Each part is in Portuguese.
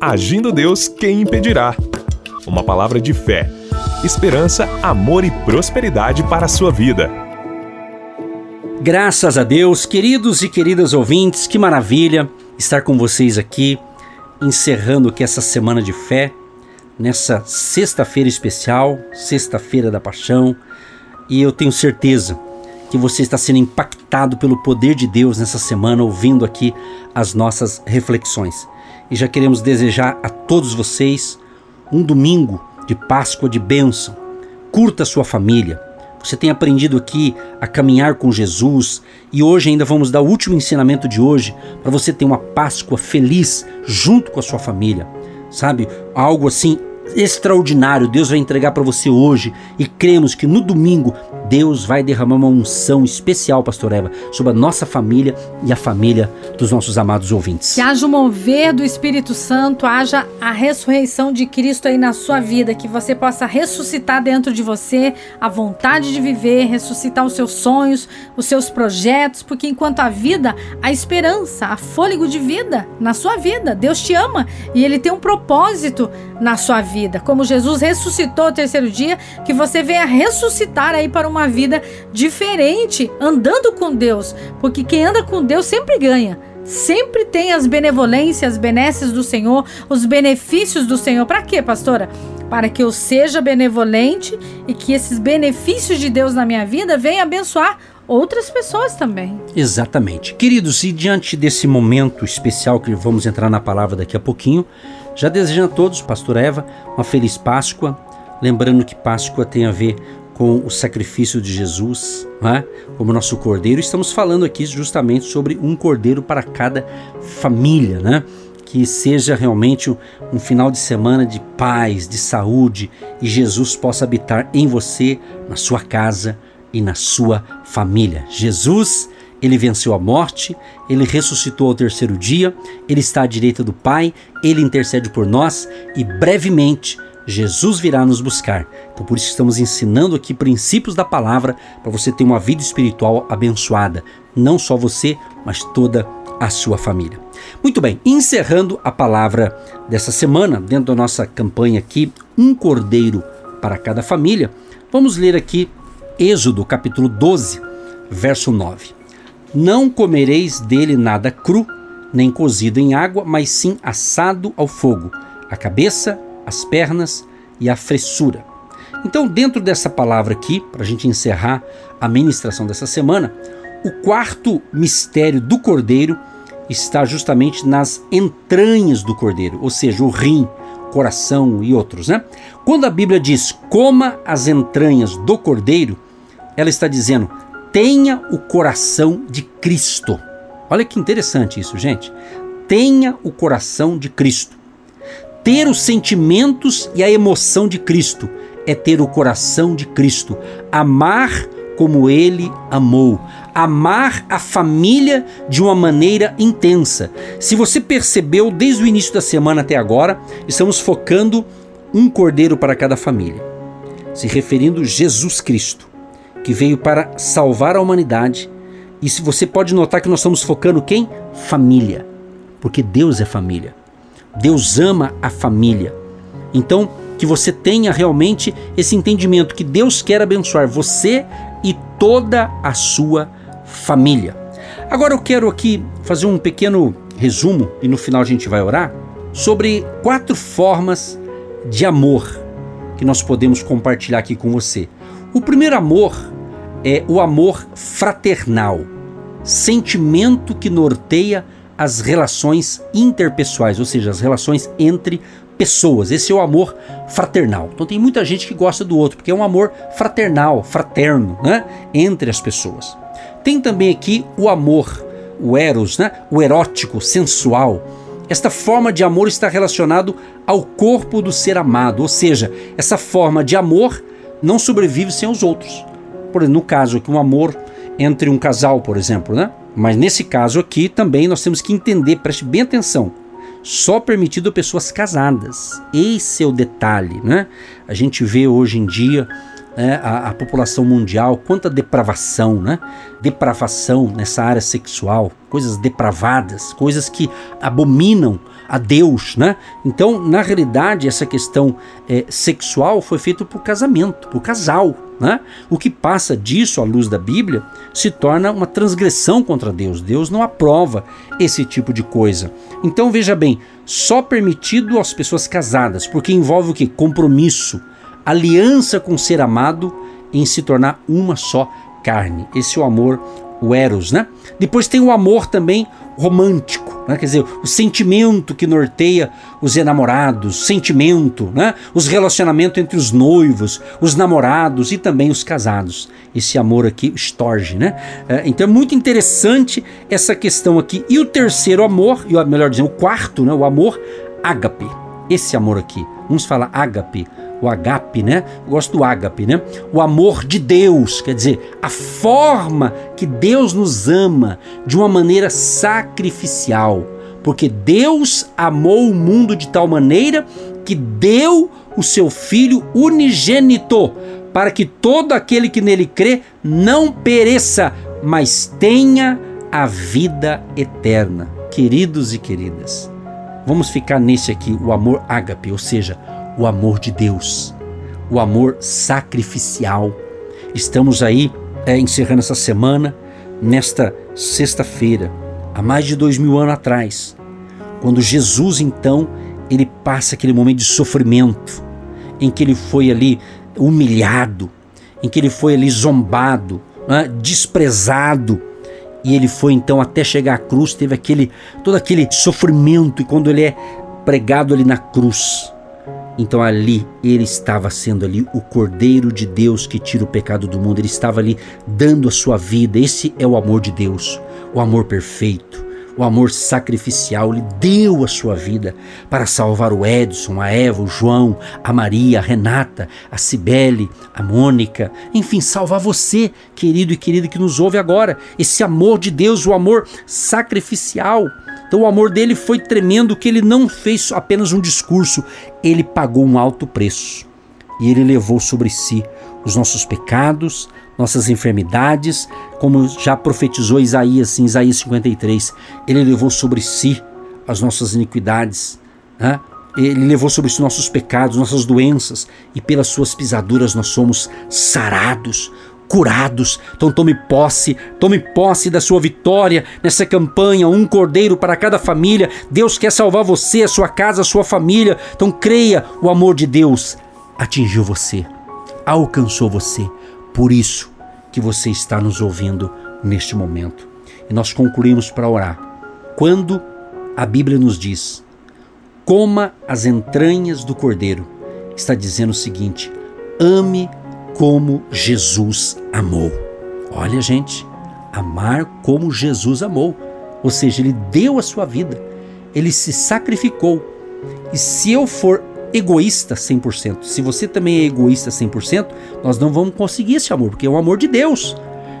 Agindo Deus, quem impedirá? Uma palavra de fé, esperança, amor e prosperidade para a sua vida. Graças a Deus, queridos e queridas ouvintes, que maravilha estar com vocês aqui, encerrando aqui essa semana de fé, nessa sexta-feira especial, sexta-feira da paixão, e eu tenho certeza que você está sendo impactado pelo poder de Deus nessa semana, ouvindo aqui as nossas reflexões. E já queremos desejar a todos vocês um domingo de Páscoa de bênção. Curta a sua família. Você tem aprendido aqui a caminhar com Jesus e hoje ainda vamos dar o último ensinamento de hoje para você ter uma Páscoa feliz junto com a sua família. Sabe? Algo assim extraordinário Deus vai entregar para você hoje e cremos que no domingo Deus vai derramar uma unção especial, pastor Eva, sobre a nossa família e a família dos nossos amados ouvintes. Que haja o mover do Espírito Santo, haja a ressurreição de Cristo aí na sua vida, que você possa ressuscitar dentro de você a vontade de viver, ressuscitar os seus sonhos, os seus projetos, porque enquanto a vida, a esperança, a fôlego de vida na sua vida. Deus te ama e ele tem um propósito na sua vida. Como Jesus ressuscitou o terceiro dia, que você venha ressuscitar aí para uma uma vida diferente andando com Deus, porque quem anda com Deus sempre ganha. Sempre tem as benevolências, as benesses do Senhor, os benefícios do Senhor. Para quê, pastora? Para que eu seja benevolente e que esses benefícios de Deus na minha vida venham abençoar outras pessoas também. Exatamente. Queridos, e diante desse momento especial que vamos entrar na palavra daqui a pouquinho, já desejando a todos, pastora Eva, uma feliz Páscoa. Lembrando que Páscoa tem a ver com o sacrifício de Jesus, né? como nosso cordeiro. Estamos falando aqui justamente sobre um cordeiro para cada família, né? que seja realmente um final de semana de paz, de saúde e Jesus possa habitar em você, na sua casa e na sua família. Jesus, ele venceu a morte, ele ressuscitou ao terceiro dia, ele está à direita do Pai, ele intercede por nós e brevemente Jesus virá nos buscar. Então, por isso estamos ensinando aqui princípios da palavra para você ter uma vida espiritual abençoada. Não só você, mas toda a sua família. Muito bem, encerrando a palavra dessa semana, dentro da nossa campanha aqui, Um Cordeiro para cada família, vamos ler aqui Êxodo capítulo 12, verso 9. Não comereis dele nada cru, nem cozido em água, mas sim assado ao fogo, a cabeça, as pernas e a fressura. Então, dentro dessa palavra aqui, para a gente encerrar a ministração dessa semana, o quarto mistério do cordeiro está justamente nas entranhas do cordeiro, ou seja, o rim, coração e outros, né? Quando a Bíblia diz coma as entranhas do cordeiro, ela está dizendo tenha o coração de Cristo. Olha que interessante isso, gente. Tenha o coração de Cristo. Ter os sentimentos e a emoção de Cristo é ter o coração de Cristo, amar como ele amou, amar a família de uma maneira intensa. Se você percebeu desde o início da semana até agora, estamos focando um cordeiro para cada família, se referindo Jesus Cristo, que veio para salvar a humanidade. E se você pode notar que nós estamos focando quem? Família, porque Deus é família. Deus ama a família. Então, que você tenha realmente esse entendimento que Deus quer abençoar você e toda a sua família. Agora eu quero aqui fazer um pequeno resumo e no final a gente vai orar sobre quatro formas de amor que nós podemos compartilhar aqui com você. O primeiro amor é o amor fraternal, sentimento que norteia as relações interpessoais, ou seja, as relações entre pessoas. Esse é o amor fraternal. Então tem muita gente que gosta do outro, porque é um amor fraternal, fraterno, né? Entre as pessoas. Tem também aqui o amor, o eros, né? O erótico, sensual. Esta forma de amor está relacionado ao corpo do ser amado, ou seja, essa forma de amor não sobrevive sem os outros. Por no caso aqui, um amor entre um casal, por exemplo, né? Mas nesse caso aqui também nós temos que entender, preste bem atenção. Só permitido pessoas casadas. Esse é o detalhe, né? A gente vê hoje em dia né, a, a, população mundial, quanta depravação, né? Depravação nessa área sexual, coisas depravadas, coisas que abominam a Deus, né? Então, na realidade, essa questão é, sexual foi feita por casamento, por casal, né? O que passa disso à luz da Bíblia se torna uma transgressão contra Deus. Deus não aprova esse tipo de coisa. Então, veja bem, só permitido às pessoas casadas, porque envolve o que? Compromisso, aliança com o ser amado em se tornar uma só carne. Esse é o amor, o eros, né? Depois tem o amor também romântico, né? quer dizer, o sentimento que norteia os enamorados, sentimento, né? os relacionamentos entre os noivos, os namorados e também os casados. Esse amor aqui, storge, né? É, então é muito interessante essa questão aqui. E o terceiro amor, e melhor dizendo, o quarto, né? o amor ágape. Esse amor aqui, uns falam ágape, o agape, né? Eu gosto do ágape, né? O amor de Deus, quer dizer, a forma que Deus nos ama de uma maneira sacrificial. Porque Deus amou o mundo de tal maneira que deu o seu filho unigênito, para que todo aquele que nele crê não pereça, mas tenha a vida eterna. Queridos e queridas, vamos ficar nesse aqui, o amor ágape, ou seja, o amor de Deus, o amor sacrificial. Estamos aí é, encerrando essa semana, nesta sexta-feira, há mais de dois mil anos atrás, quando Jesus então ele passa aquele momento de sofrimento, em que ele foi ali humilhado, em que ele foi ali zombado, né, desprezado, e ele foi então até chegar à cruz, teve aquele todo aquele sofrimento e quando ele é pregado ali na cruz, então ali ele estava sendo ali o Cordeiro de Deus que tira o pecado do mundo. Ele estava ali dando a sua vida. Esse é o amor de Deus, o amor perfeito, o amor sacrificial. Ele deu a sua vida para salvar o Edson, a Eva, o João, a Maria, a Renata, a Cibele, a Mônica, enfim, salvar você, querido e querida que nos ouve agora. Esse amor de Deus, o amor sacrificial. Então o amor dele foi tremendo que ele não fez apenas um discurso, ele pagou um alto preço. E ele levou sobre si os nossos pecados, nossas enfermidades, como já profetizou Isaías em Isaías 53. Ele levou sobre si as nossas iniquidades, né? ele levou sobre si nossos pecados, nossas doenças, e pelas suas pisaduras nós somos sarados curados. Então tome posse, tome posse da sua vitória nessa campanha, um cordeiro para cada família. Deus quer salvar você, a sua casa, a sua família. Então creia, o amor de Deus atingiu você, alcançou você. Por isso que você está nos ouvindo neste momento. E nós concluímos para orar. Quando a Bíblia nos diz: coma as entranhas do cordeiro, está dizendo o seguinte: ame como Jesus amou. Olha, gente, amar como Jesus amou. Ou seja, ele deu a sua vida, ele se sacrificou. E se eu for egoísta 100%, se você também é egoísta 100%, nós não vamos conseguir esse amor, porque é o amor de Deus.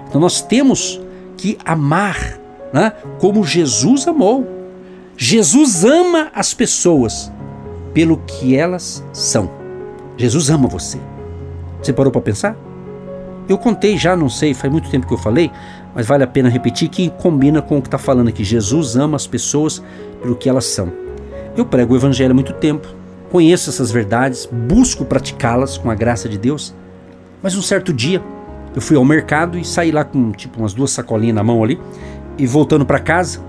Então nós temos que amar né, como Jesus amou. Jesus ama as pessoas pelo que elas são. Jesus ama você. Você parou para pensar? Eu contei já, não sei, faz muito tempo que eu falei, mas vale a pena repetir que combina com o que está falando aqui. Jesus ama as pessoas pelo que elas são. Eu prego o Evangelho há muito tempo, conheço essas verdades, busco praticá-las com a graça de Deus, mas um certo dia eu fui ao mercado e saí lá com tipo umas duas sacolinhas na mão ali e voltando para casa.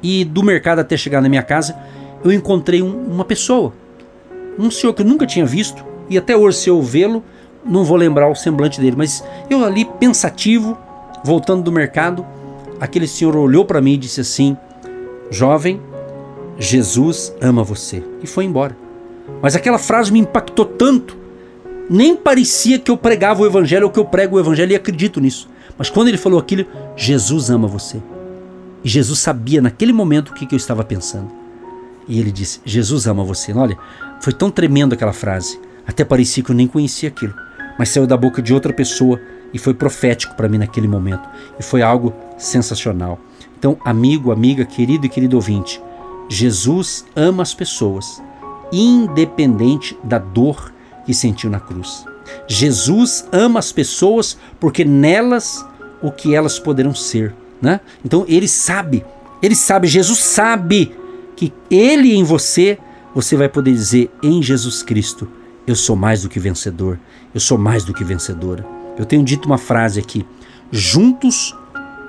E do mercado até chegar na minha casa, eu encontrei um, uma pessoa, um senhor que eu nunca tinha visto e até hoje se eu vê-lo não vou lembrar o semblante dele, mas eu ali pensativo, voltando do mercado, aquele senhor olhou para mim e disse assim: Jovem, Jesus ama você. E foi embora. Mas aquela frase me impactou tanto, nem parecia que eu pregava o evangelho ou que eu prego o evangelho e acredito nisso. Mas quando ele falou aquilo, Jesus ama você. E Jesus sabia naquele momento o que, que eu estava pensando. E ele disse: Jesus ama você. Olha, foi tão tremendo aquela frase. Até parecia que eu nem conhecia aquilo mas saiu da boca de outra pessoa e foi profético para mim naquele momento. E foi algo sensacional. Então, amigo, amiga, querido e querido ouvinte, Jesus ama as pessoas, independente da dor que sentiu na cruz. Jesus ama as pessoas porque nelas o que elas poderão ser, né? Então ele sabe, ele sabe, Jesus sabe que Ele em você, você vai poder dizer em Jesus Cristo: Eu sou mais do que vencedor, eu sou mais do que vencedora. Eu tenho dito uma frase aqui: juntos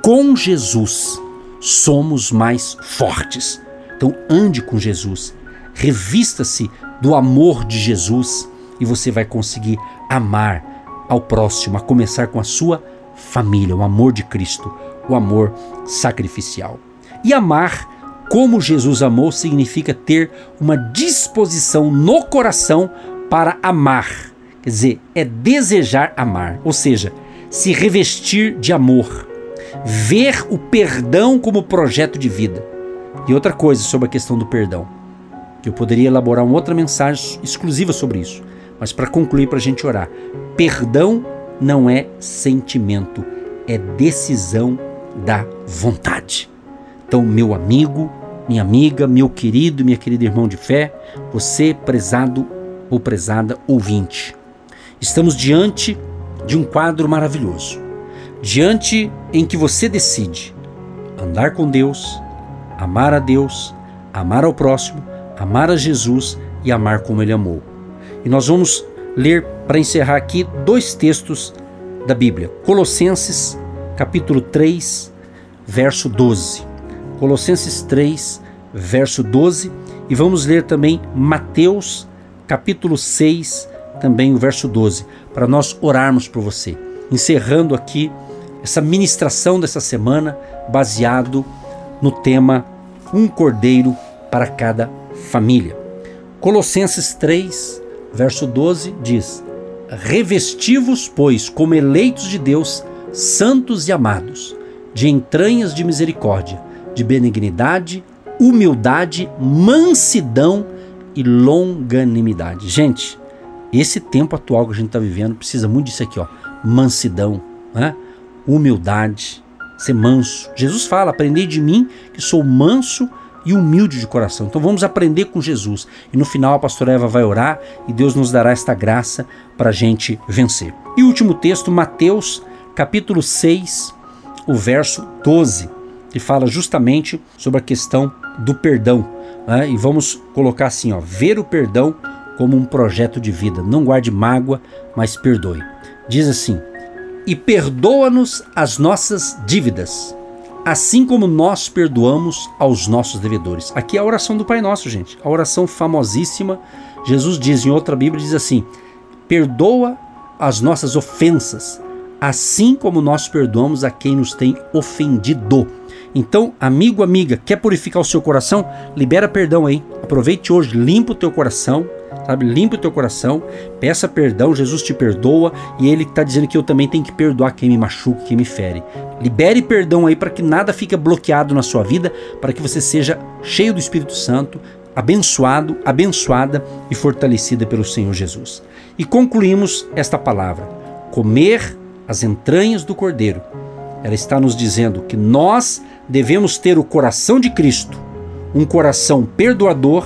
com Jesus somos mais fortes. Então ande com Jesus, revista-se do amor de Jesus e você vai conseguir amar ao próximo, a começar com a sua família, o amor de Cristo, o amor sacrificial. E amar como Jesus amou significa ter uma disposição no coração para amar. Quer dizer, é desejar amar, ou seja, se revestir de amor, ver o perdão como projeto de vida. E outra coisa sobre a questão do perdão, que eu poderia elaborar uma outra mensagem exclusiva sobre isso, mas para concluir, para a gente orar: perdão não é sentimento, é decisão da vontade. Então, meu amigo, minha amiga, meu querido, minha querida irmão de fé, você, prezado ou prezada ouvinte, estamos diante de um quadro maravilhoso. Diante em que você decide andar com Deus, amar a Deus, amar ao próximo, amar a Jesus e amar como ele amou. E nós vamos ler para encerrar aqui dois textos da Bíblia. Colossenses, capítulo 3, verso 12. Colossenses 3, verso 12, e vamos ler também Mateus, capítulo 6, também o verso 12, para nós orarmos por você. Encerrando aqui essa ministração dessa semana baseado no tema Um Cordeiro para cada família. Colossenses 3, verso 12 diz: Revestivos, pois, como eleitos de Deus, santos e amados, de entranhas de misericórdia, de benignidade, humildade, mansidão e longanimidade. Gente, esse tempo atual que a gente está vivendo precisa muito disso aqui, ó. Mansidão, né? humildade, ser manso. Jesus fala: aprendei de mim que sou manso e humilde de coração. Então vamos aprender com Jesus. E no final a pastora Eva vai orar e Deus nos dará esta graça para a gente vencer. E o último texto, Mateus, capítulo 6, o verso 12, que fala justamente sobre a questão do perdão. Né? E vamos colocar assim: ó, ver o perdão como um projeto de vida. Não guarde mágoa, mas perdoe. Diz assim: E perdoa-nos as nossas dívidas assim como nós perdoamos aos nossos devedores. Aqui é a oração do Pai Nosso, gente. A oração famosíssima. Jesus diz em outra Bíblia diz assim: Perdoa as nossas ofensas, assim como nós perdoamos a quem nos tem ofendido. Então, amigo, amiga, quer purificar o seu coração? Libera perdão aí. Aproveite hoje, limpa o teu coração, sabe? Limpa o teu coração, peça perdão, Jesus te perdoa e ele está dizendo que eu também tenho que perdoar quem me machuca, quem me fere. Libere perdão aí para que nada fique bloqueado na sua vida, para que você seja cheio do Espírito Santo, abençoado, abençoada e fortalecida pelo Senhor Jesus. E concluímos esta palavra: comer as entranhas do Cordeiro. Ela está nos dizendo que nós devemos ter o coração de Cristo, um coração perdoador,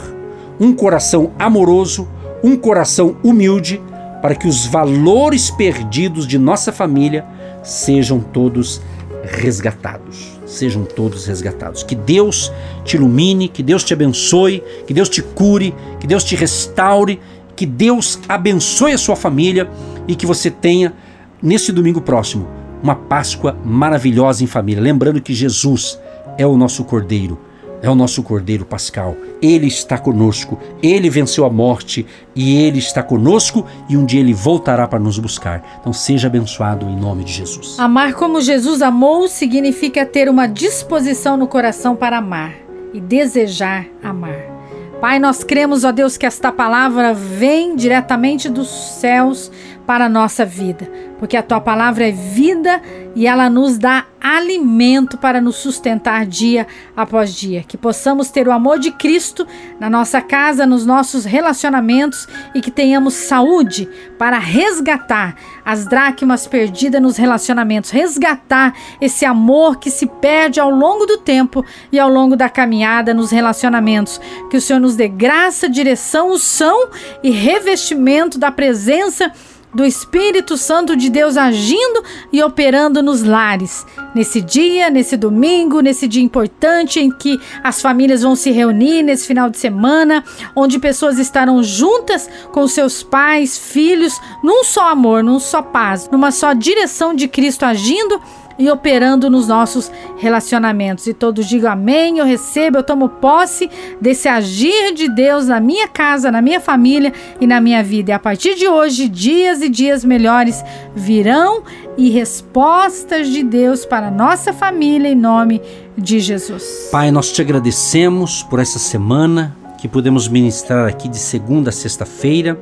um coração amoroso, um coração humilde, para que os valores perdidos de nossa família sejam todos resgatados. Sejam todos resgatados. Que Deus te ilumine, que Deus te abençoe, que Deus te cure, que Deus te restaure, que Deus abençoe a sua família e que você tenha, nesse domingo próximo, uma Páscoa maravilhosa em família. Lembrando que Jesus é o nosso Cordeiro é o nosso Cordeiro Pascal. Ele está conosco, ele venceu a morte e ele está conosco e um dia ele voltará para nos buscar. Então seja abençoado em nome de Jesus. Amar como Jesus amou significa ter uma disposição no coração para amar e desejar amar. Pai, nós cremos, ó Deus, que esta palavra vem diretamente dos céus para a nossa vida, porque a tua palavra é vida e ela nos dá alimento para nos sustentar dia após dia. Que possamos ter o amor de Cristo na nossa casa, nos nossos relacionamentos e que tenhamos saúde para resgatar as dracmas perdidas nos relacionamentos, resgatar esse amor que se perde ao longo do tempo e ao longo da caminhada nos relacionamentos. Que o Senhor nos dê graça, direção, unção e revestimento da presença do Espírito Santo de Deus agindo e operando nos lares. Nesse dia, nesse domingo, nesse dia importante em que as famílias vão se reunir nesse final de semana, onde pessoas estarão juntas com seus pais, filhos, num só amor, num só paz, numa só direção de Cristo agindo e operando nos nossos relacionamentos. E todos digam amém, eu recebo, eu tomo posse desse agir de Deus na minha casa, na minha família e na minha vida. E a partir de hoje, dias e dias melhores virão e respostas de Deus para nossa família em nome de Jesus. Pai, nós te agradecemos por essa semana que podemos ministrar aqui de segunda a sexta-feira.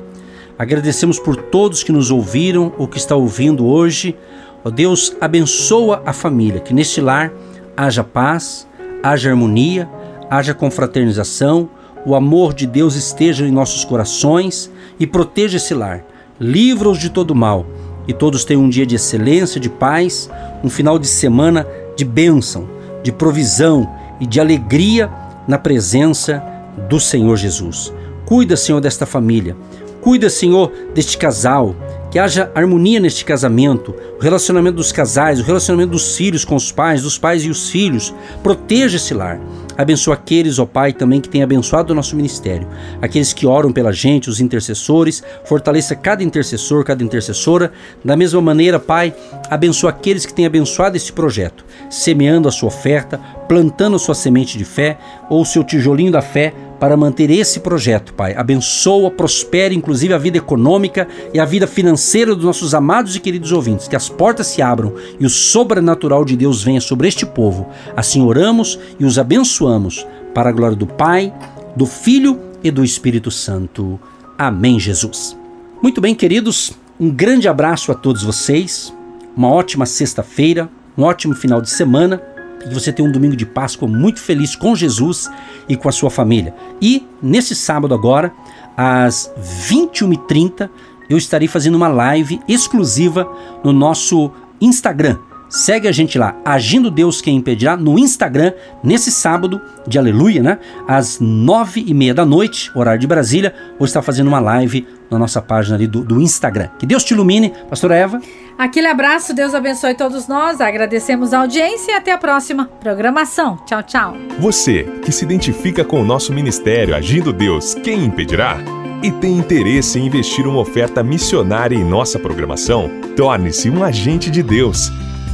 Agradecemos por todos que nos ouviram ou que está ouvindo hoje. Ó Deus, abençoa a família, que neste lar haja paz, haja harmonia, haja confraternização, o amor de Deus esteja em nossos corações e proteja esse lar. Livra-os de todo mal e todos tenham um dia de excelência, de paz, um final de semana de bênção, de provisão e de alegria na presença do Senhor Jesus. Cuida, Senhor, desta família. Cuida, Senhor, deste casal que haja harmonia neste casamento, o relacionamento dos casais, o relacionamento dos filhos com os pais, dos pais e os filhos. Proteja esse lar. Abençoa aqueles, ó Pai, também que têm abençoado o nosso ministério. Aqueles que oram pela gente, os intercessores. Fortaleça cada intercessor, cada intercessora. Da mesma maneira, Pai, abençoa aqueles que têm abençoado este projeto, semeando a sua oferta, plantando a sua semente de fé ou o seu tijolinho da fé para manter esse projeto, Pai. Abençoa, prospere, inclusive a vida econômica e a vida financeira dos nossos amados e queridos ouvintes. Que as portas se abram e o sobrenatural de Deus venha sobre este povo. Assim oramos e os abençoamos para a glória do Pai, do Filho e do Espírito Santo. Amém, Jesus. Muito bem, queridos, um grande abraço a todos vocês. Uma ótima sexta-feira, um ótimo final de semana que você tenha um domingo de Páscoa muito feliz com Jesus e com a sua família. E nesse sábado agora, às 21h30, eu estarei fazendo uma live exclusiva no nosso Instagram. Segue a gente lá, Agindo Deus Quem Impedirá, no Instagram, nesse sábado de Aleluia, né? Às nove e meia da noite, horário de Brasília, vou estar fazendo uma live na nossa página ali do, do Instagram. Que Deus te ilumine, pastora Eva. Aquele abraço, Deus abençoe todos nós, agradecemos a audiência e até a próxima programação. Tchau, tchau. Você que se identifica com o nosso ministério Agindo Deus Quem Impedirá? e tem interesse em investir uma oferta missionária em nossa programação, torne-se um agente de Deus